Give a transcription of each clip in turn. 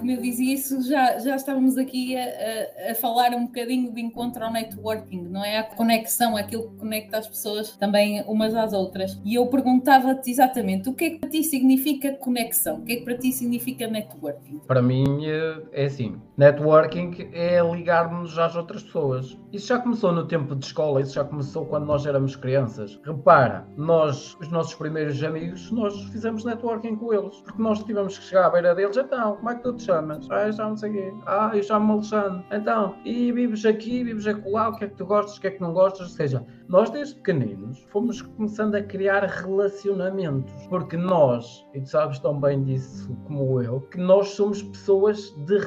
como eu dizia isso, já, já estávamos aqui a, a, a, falar um bocadinho de encontro ao networking, não é? A conexão, aquilo que conecta as pessoas também umas às outras. E eu perguntava-te exatamente o que é que para ti significa conexão? O que é que para ti significa networking? Para mim é, é assim: networking é ligar-nos às outras pessoas. Isso já começou no tempo de escola, isso já começou quando nós éramos crianças. Repara, nós, os nossos primeiros amigos, nós fizemos networking com eles, porque nós tivemos que chegar à beira deles, então, como é que tu te chamas? Ah, eu sei quê. Ah, eu chamo-me Alexandre. Então, e vives aqui, vives acolá, o que é que tu gostas, o que é que não gostas? Ou seja, nós desde pequeninos fomos começando a criar relacionamentos, porque nós, e tu sabes tão bem disso como eu, que nós somos pessoas de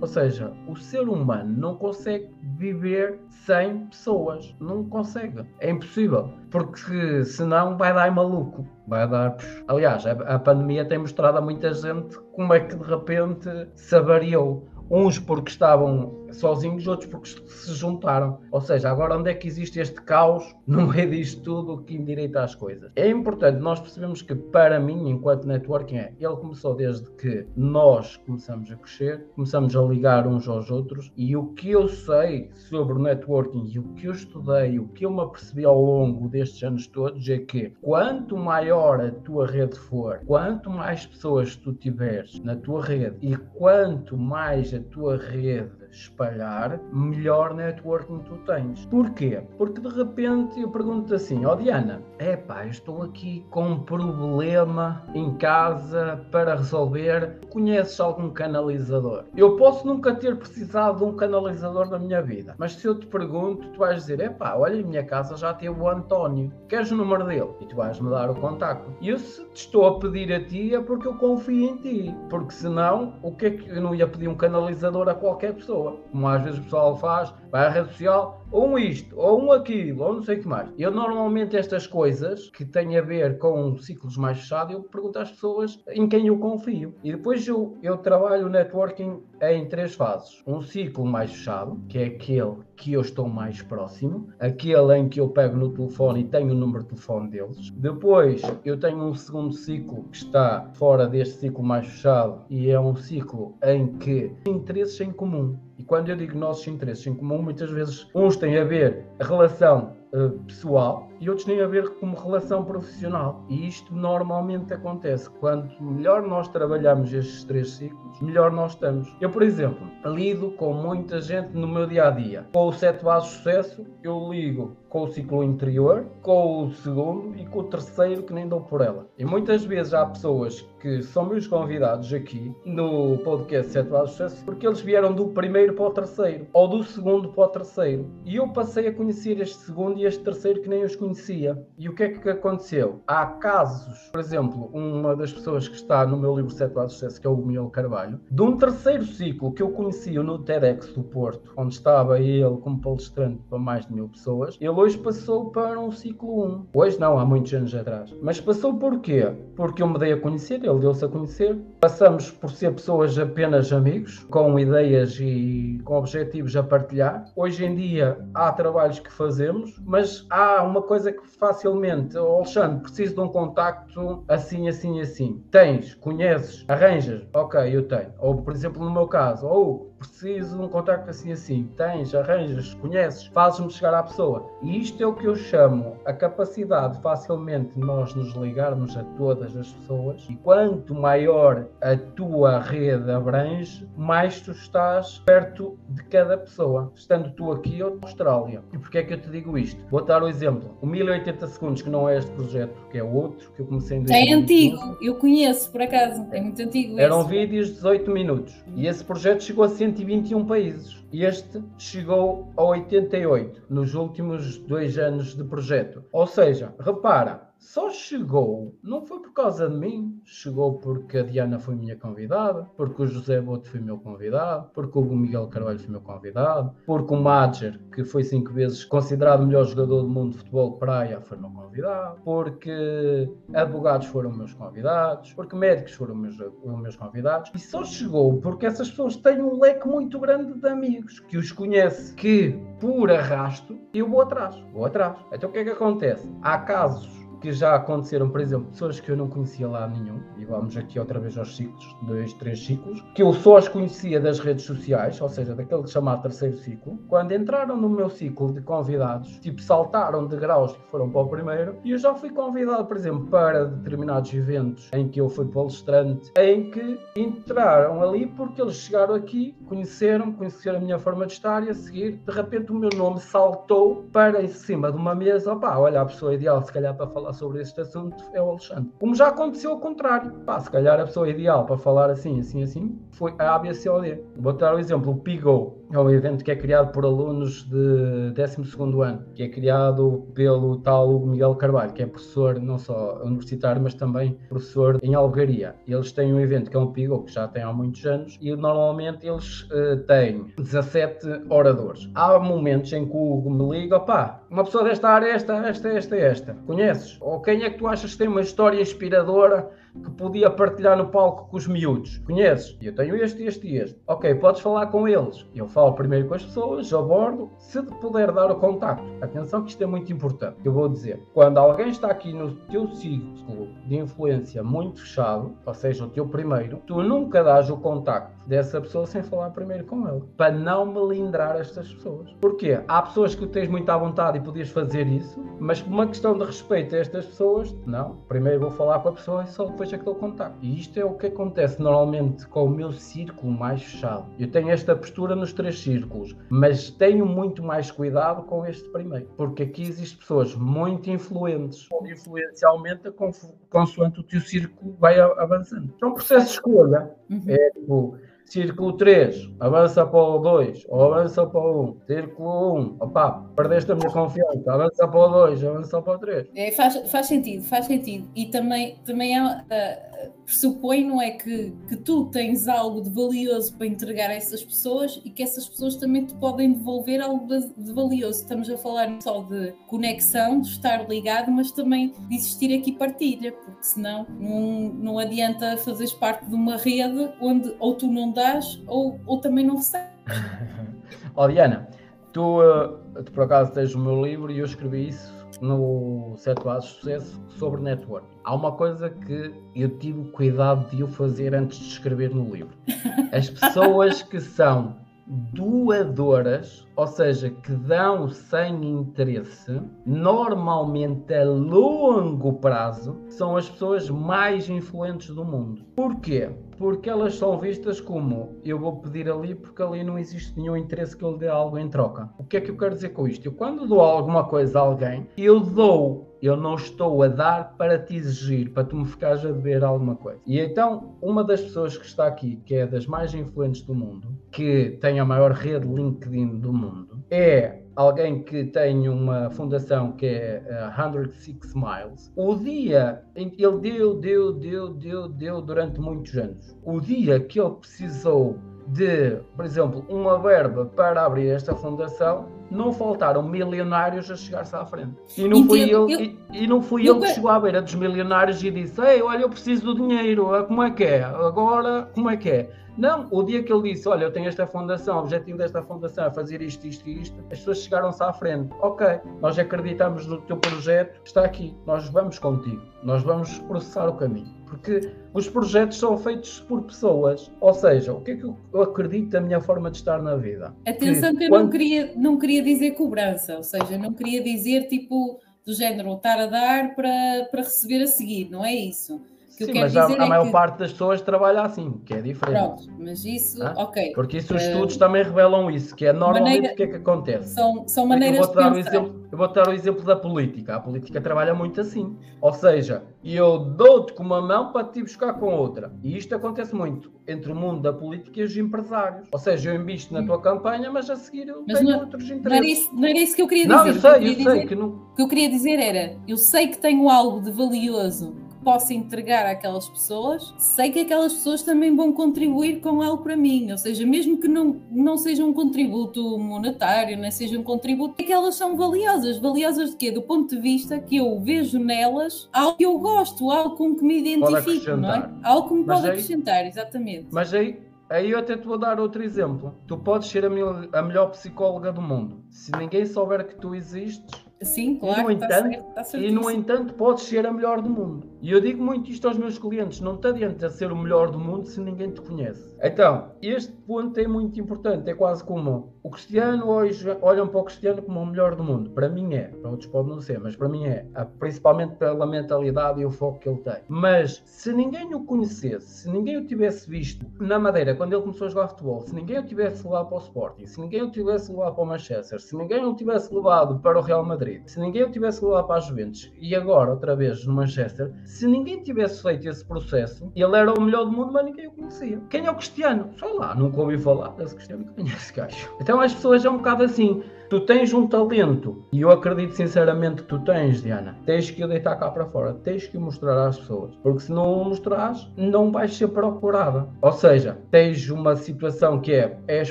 Ou seja, o ser humano não consegue viver sem pessoas. Não consegue. É impossível. Porque senão vai dar maluco. Vai dar. Aliás, a pandemia tem mostrado a muita gente como é que de repente se avariou. Uns porque estavam sozinhos, outros porque se juntaram. Ou seja, agora onde é que existe este caos no meio disto tudo que endireita as coisas? É importante nós percebemos que, para mim, enquanto networking, é, ele começou desde que nós começamos a crescer, começamos a ligar uns aos outros e o que eu sei sobre o networking e o que eu estudei, o que eu me apercebi ao longo destes anos todos é que quanto maior a tua rede for, quanto mais pessoas tu tiveres na tua rede e quanto mais a tua rede espalhar, melhor networking tu tens. Porquê? Porque de repente eu pergunto assim, ó oh Diana, é pá, estou aqui com um problema em casa para resolver, conheces algum canalizador? Eu posso nunca ter precisado de um canalizador na minha vida, mas se eu te pergunto, tu vais dizer, é pá, olha, em minha casa já teve o António, queres o número dele? E tu vais me dar o contacto. E eu se te estou a pedir a ti é porque eu confio em ti, porque senão, o que é que eu não ia pedir um canalizador a qualquer pessoa? Pessoa, como às vezes o pessoal faz, vai à rede social, ou um isto, ou um aquilo, ou não sei o que mais. Eu normalmente estas coisas que têm a ver com ciclos mais fechados, eu pergunto às pessoas em quem eu confio. E depois eu, eu trabalho o networking em três fases. Um ciclo mais fechado, que é aquele que eu estou mais próximo, aquele em que eu pego no telefone e tenho o número de telefone deles. Depois eu tenho um segundo ciclo que está fora deste ciclo mais fechado e é um ciclo em que interesses em comum. E quando eu digo nossos interesses em comum, muitas vezes uns têm a ver a relação uh, pessoal e outros têm a ver como relação profissional. E isto normalmente acontece. Quanto melhor nós trabalhamos estes três ciclos, melhor nós estamos. Eu, por exemplo, lido com muita gente no meu dia a dia. Com o sete bases de sucesso, eu ligo com o ciclo interior, com o segundo e com o terceiro que nem dou por ela. E muitas vezes há pessoas que são meus convidados aqui no podcast Sete Bases de Sucesso porque eles vieram do primeiro para o terceiro ou do segundo para o terceiro. E eu passei a conhecer este segundo e este terceiro que nem os conhecia conhecia. E o que é que aconteceu? Há casos, por exemplo, uma das pessoas que está no meu livro Sete Lados de Sucesso, que é o Miguel Carvalho, de um terceiro ciclo que eu conhecia no TEDx do Porto, onde estava ele como palestrante para mais de mil pessoas, ele hoje passou para um ciclo 1. Hoje não, há muitos anos atrás. Mas passou por quê? Porque eu me dei a conhecer, ele deu-se a conhecer. Passamos por ser pessoas apenas amigos, com ideias e com objetivos a partilhar. Hoje em dia há trabalhos que fazemos, mas há uma coisa coisa que facilmente, oh, Alexandre, preciso de um contacto assim, assim, assim. Tens, conheces, arranjas, ok, eu tenho. Ou, por exemplo, no meu caso, ou preciso de um contacto assim assim. Tens, arranjas, conheces, fazes-me chegar à pessoa. E isto é o que eu chamo a capacidade de facilmente nós nos ligarmos a todas as pessoas. E quanto maior a tua rede abrange, mais tu estás perto de cada pessoa. Estando tu aqui ou na Austrália. E porquê é que eu te digo isto? Vou dar o exemplo. O 1080 segundos, que não é este projeto, que é outro, que eu comecei em É antigo, eu conheço, por acaso. É muito antigo. Eram esse. vídeos de 18 minutos. E esse projeto chegou a 100 121 países. Este chegou a 88 nos últimos dois anos de projeto. Ou seja, repara, só chegou, não foi por causa de mim, chegou porque a Diana foi minha convidada, porque o José Boto foi meu convidado, porque o Miguel Carvalho foi meu convidado, porque o Madger, que foi cinco vezes considerado o melhor jogador do mundo de futebol praia, foi meu convidado, porque advogados foram meus convidados, porque médicos foram meus, meus convidados, e só chegou porque essas pessoas têm um leque muito grande de amigos que os conhece, que por arrasto eu vou atrás, vou atrás. Então o que é que acontece? Há casos que já aconteceram, por exemplo, pessoas que eu não conhecia lá nenhum, e vamos aqui outra vez aos ciclos, dois, três ciclos, que eu só as conhecia das redes sociais, ou seja, daquele chamado terceiro ciclo. Quando entraram no meu ciclo de convidados, tipo, saltaram de graus e foram para o primeiro, e eu já fui convidado, por exemplo, para determinados eventos em que eu fui palestrante, em que entraram ali porque eles chegaram aqui, conheceram, conheceram a minha forma de estar e a seguir, de repente o meu nome saltou para em cima de uma mesa, opá, olha, a pessoa ideal se calhar para falar sobre este assunto é o Alexandre. Como já aconteceu ao contrário, pá, se calhar a pessoa ideal para falar assim, assim, assim, foi a ABCOD. Vou dar o exemplo, o PIGO, é um evento que é criado por alunos de 12º ano, que é criado pelo tal Miguel Carvalho, que é professor não só universitário, mas também professor em Algaria. Eles têm um evento que é um PIGO, que já tem há muitos anos, e normalmente eles uh, têm 17 oradores. Há momentos em que o Hugo me liga, opá, uma pessoa desta área, esta, esta, esta, esta, conheces? Ou quem é que tu achas que tem uma história inspiradora que podia partilhar no palco com os miúdos. Conheces? Eu tenho este, este e este. Ok, podes falar com eles. Eu falo primeiro com as pessoas, abordo, se te puder dar o contacto. Atenção que isto é muito importante. Eu vou dizer, quando alguém está aqui no teu ciclo de influência muito fechado, ou seja, o teu primeiro, tu nunca dás o contacto dessa pessoa sem falar primeiro com ela. Para não melindrar estas pessoas. Porquê? Há pessoas que tens muito à vontade e podias fazer isso, mas por uma questão de respeito a estas pessoas, não. Primeiro vou falar com a pessoa e só depois é que dou contacto. E isto é o que acontece normalmente com o meu círculo mais fechado. Eu tenho esta postura nos três círculos, mas tenho muito mais cuidado com este primeiro. Porque aqui existem pessoas muito influentes. A influência aumenta consoante o teu círculo vai avançando. É um processo de escolha. Uhum. É tipo Círculo 3, avança para o 2 ou avança para o 1. Círculo 1, opá, perdeste a minha confiança, avança para o 2, avança para o 3. É, faz, faz sentido, faz sentido. E também, também é, uh, pressupõe, não é, que, que tu tens algo de valioso para entregar a essas pessoas e que essas pessoas também te podem devolver algo de, valioso. Estamos a falar não só de conexão, de estar ligado, mas também de existir aqui partilha, porque senão não, não adianta fazeres parte de uma rede onde ou tu não dás ou, ou também não recebes. Ó oh, Diana, tu, uh, tu por acaso tens o meu livro e eu escrevi isso no Sete Bases de Sucesso sobre network. Há uma coisa que eu tive cuidado de o fazer antes de escrever no livro. As pessoas que são doadoras, ou seja, que dão sem interesse, normalmente a longo prazo, são as pessoas mais influentes do mundo. Porquê? Porque elas são vistas como eu vou pedir ali porque ali não existe nenhum interesse que eu lhe dê algo em troca. O que é que eu quero dizer com isto? Eu quando dou alguma coisa a alguém, eu dou eu não estou a dar para te exigir, para tu me ficares a dever alguma coisa. E então, uma das pessoas que está aqui, que é das mais influentes do mundo, que tem a maior rede LinkedIn do mundo, é alguém que tem uma fundação que é 106 Miles. O dia em que ele deu, deu, deu, deu, deu durante muitos anos. O dia que ele precisou de, por exemplo, uma verba para abrir esta fundação, não faltaram milionários a chegar-se à frente. E não fui eu, e, e, não fui eu, eu que chegou à beira dos milionários e disse: Ei, olha, eu preciso do dinheiro, como é que é? Agora, como é que é? Não, o dia que ele disse, olha, eu tenho esta fundação, o objetivo desta fundação é fazer isto, isto e isto, as pessoas chegaram-se à frente. Ok, nós acreditamos no teu projeto, está aqui, nós vamos contigo, nós vamos processar o caminho. Porque os projetos são feitos por pessoas. Ou seja, o que é que eu acredito da minha forma de estar na vida? Atenção que, que eu quando... não, queria, não queria dizer cobrança, ou seja, não queria dizer tipo do género estar a dar para, para receber a seguir, não é isso que Sim, mas a, a é maior que... parte das pessoas trabalha assim, que é diferente. Pronto, mas isso, ah? ok. Porque isso os uh, estudos também revelam isso, que é normalmente maneira... o que é que acontece. São, são maneiras eu vou dar de pensar. exemplo, Eu vou dar o exemplo da política. A política trabalha muito assim. Ou seja, eu dou-te com uma mão para te buscar com outra. E isto acontece muito entre o mundo da política e os empresários. Ou seja, eu invisto na tua campanha, mas a seguir eu mas tenho não, outros interesses. Não era, isso, não era isso que eu queria dizer. Não, eu sei, eu, eu sei. Dizer, que não... O que eu queria dizer era, eu sei que tenho algo de valioso possa entregar àquelas pessoas, sei que aquelas pessoas também vão contribuir com algo para mim. Ou seja, mesmo que não, não seja um contributo monetário, não seja um contributo, é que elas são valiosas. Valiosas de quê? Do ponto de vista que eu vejo nelas algo que eu gosto, algo com que me identifico, não é? Algo que me Mas pode aí, acrescentar, exatamente. Mas aí Aí eu até te vou dar outro exemplo. Tu podes ser a, mil, a melhor psicóloga do mundo. Se ninguém souber que tu existes, Sim, claro. E no, entanto, tá e no entanto, podes ser a melhor do mundo. E eu digo muito isto aos meus clientes: não te adianta ser o melhor do mundo se ninguém te conhece. Então, este ponto é muito importante. É quase como o Cristiano hoje olham para o Cristiano como o melhor do mundo. Para mim é, para outros pode não ser, mas para mim é, principalmente pela mentalidade e o foco que ele tem. Mas se ninguém o conhecesse, se ninguém o tivesse visto na Madeira quando ele começou a jogar futebol, se ninguém o tivesse levado para o Sporting, se ninguém o tivesse levado para o Manchester, se ninguém o tivesse levado para o Real Madrid, se ninguém tivesse levado para a Juventus e agora outra vez no Manchester, se ninguém tivesse feito esse processo, ele era o melhor do mundo, mas ninguém o conhecia. Quem é o Cristiano? Sei lá, nunca ouvi falar desse Cristiano, quem gajo? Então as pessoas é um bocado assim tu tens um talento, e eu acredito sinceramente que tu tens, Diana, tens que o deitar cá para fora, tens que o mostrar às pessoas, porque se não o mostrares, não vais ser procurada. Ou seja, tens uma situação que é, és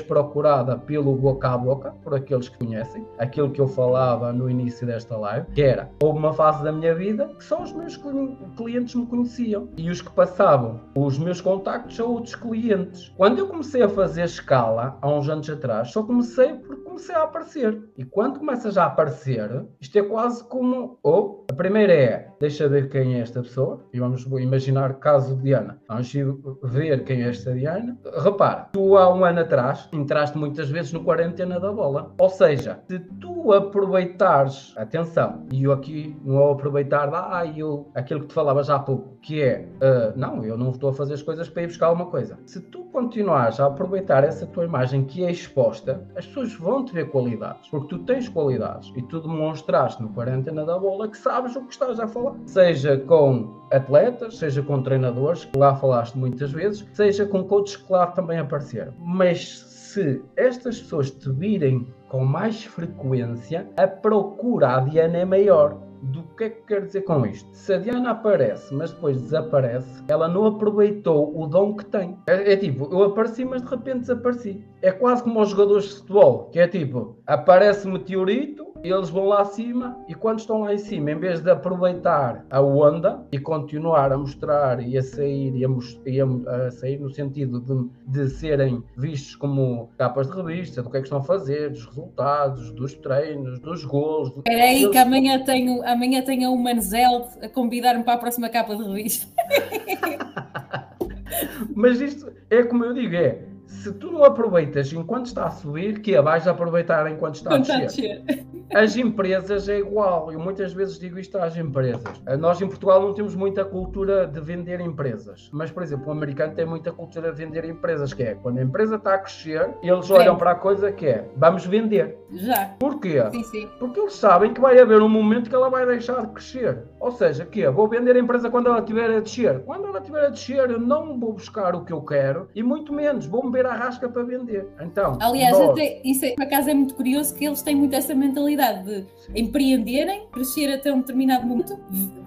procurada pelo boca a boca, por aqueles que conhecem, aquilo que eu falava no início desta live, que era, houve uma fase da minha vida que só os meus clientes me conheciam, e os que passavam os meus contactos a outros clientes. Quando eu comecei a fazer escala, há uns anos atrás, só comecei porque comecei a aparecer. E quando começas a aparecer, isto é quase como. Ou, a primeira é, deixa ver quem é esta pessoa, e vamos imaginar caso de Diana. Vamos ver quem é esta Diana. Repara, tu há um ano atrás entraste muitas vezes no quarentena da bola. Ou seja, se tu aproveitares, atenção, e eu aqui não vou aproveitar, ah, eu, aquilo que te falava já há pouco, que é, uh, não, eu não estou a fazer as coisas para ir buscar uma coisa. Se tu continuares a aproveitar essa tua imagem que é exposta, as pessoas vão te ver qualidades, porque tu tens qualidades e tu demonstraste no quarentena da bola que sabes o que estás a falar. Seja com atletas, seja com treinadores, que lá falaste muitas vezes, seja com coaches que lá também apareceram. Mas se estas pessoas te virem com mais frequência, a procura a Diana é maior. Do que é que quer dizer com isto? Se a Diana aparece, mas depois desaparece, ela não aproveitou o dom que tem. É, é, tipo, eu apareci, mas de repente desapareci. É quase como os jogadores de futebol, que é tipo, aparece meteorito, eles vão lá acima e quando estão lá em cima, em vez de aproveitar a onda e continuar a mostrar e a sair e a, e a, a sair no sentido de, de, serem vistos como capas de revista, do que é que estão a fazer, dos resultados, dos treinos, dos gols. Espera aí eles... que amanhã tenho, amanhã tenho o Manzel a convidar-me para a próxima capa de revista. Mas isto é como eu digo, é se tu não aproveitas enquanto está a subir, que é vais aproveitar enquanto está a descer. As empresas é igual. Eu muitas vezes digo isto às empresas. Nós em Portugal não temos muita cultura de vender empresas. Mas, por exemplo, o americano tem muita cultura de vender empresas, que é quando a empresa está a crescer, eles sim. olham para a coisa que é vamos vender. Já. Porquê? Sim, sim. Porque eles sabem que vai haver um momento que ela vai deixar de crescer. Ou seja, que é, vou vender a empresa quando ela estiver a descer. Quando ela estiver a descer, eu não vou buscar o que eu quero e muito menos vou ver a rasca para vender. Então, aliás, nós... até, isso é, por acaso é muito curioso que eles têm muito essa mentalidade de Sim. empreenderem, crescer até um determinado momento,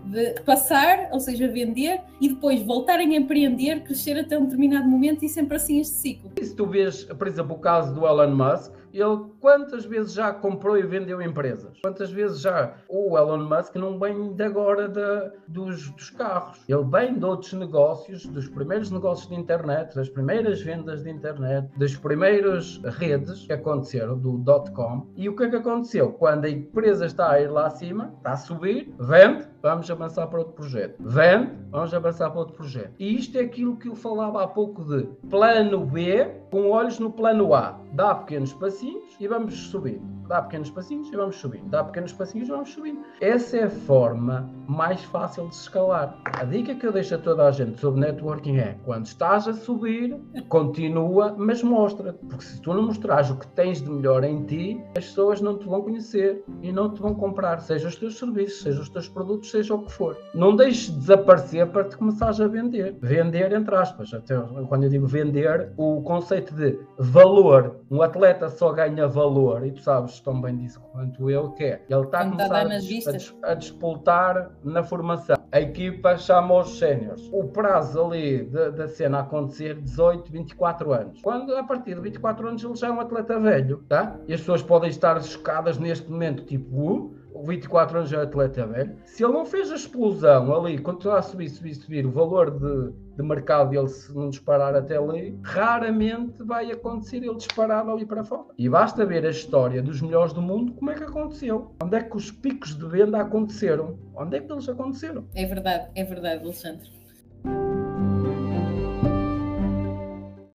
de passar, ou seja, vender e depois voltarem a empreender, crescer até um determinado momento e sempre assim este ciclo. E se tu vês, por exemplo, o caso do Elon Musk, ele quantas vezes já comprou e vendeu empresas? Quantas vezes já o Elon Musk não vem de agora de, dos, dos carros? Ele vem de outros negócios, dos primeiros negócios de internet, das primeiras vendas de internet, das primeiras redes que aconteceram, do dot-com. E o que é que aconteceu? Quando a empresa está a ir lá acima, está a subir, vende, vamos avançar para outro projeto. Vende, vamos avançar para outro projeto. E isto é aquilo que eu falava há pouco de plano B com olhos no plano A. Dá pequenos passinhos e vamos subindo dá pequenos passinhos e vamos subindo, dá pequenos passinhos e vamos subindo. Essa é a forma mais fácil de se escalar. A dica que eu deixo a toda a gente sobre networking é: quando estás a subir, continua, mas mostra. Porque se tu não mostrares o que tens de melhor em ti, as pessoas não te vão conhecer e não te vão comprar, seja os teus serviços, seja os teus produtos, seja o que for. Não deixes de desaparecer para te começares a vender. Vender, entre aspas. Até quando eu digo vender, o conceito de valor. Um atleta só ganha valor, e tu sabes tão bem disso quanto eu, que é ele está a começar a, a, disputar na formação. A equipa chama os séniores. O prazo ali da cena acontecer 18, 24 anos. Quando a partir de 24 anos ele já é um atleta velho, tá? E as pessoas podem estar chocadas neste momento, tipo, uh, 24 anos é atleta velho. Se ele não fez a explosão ali, continuar a subir, subir, subir, o valor de, de mercado dele se não disparar até ali, raramente vai acontecer ele disparar ali para fora. E basta ver a história dos melhores do mundo, como é que aconteceu. Onde é que os picos de venda aconteceram? Onde é que eles aconteceram? É verdade, é verdade, Alexandre.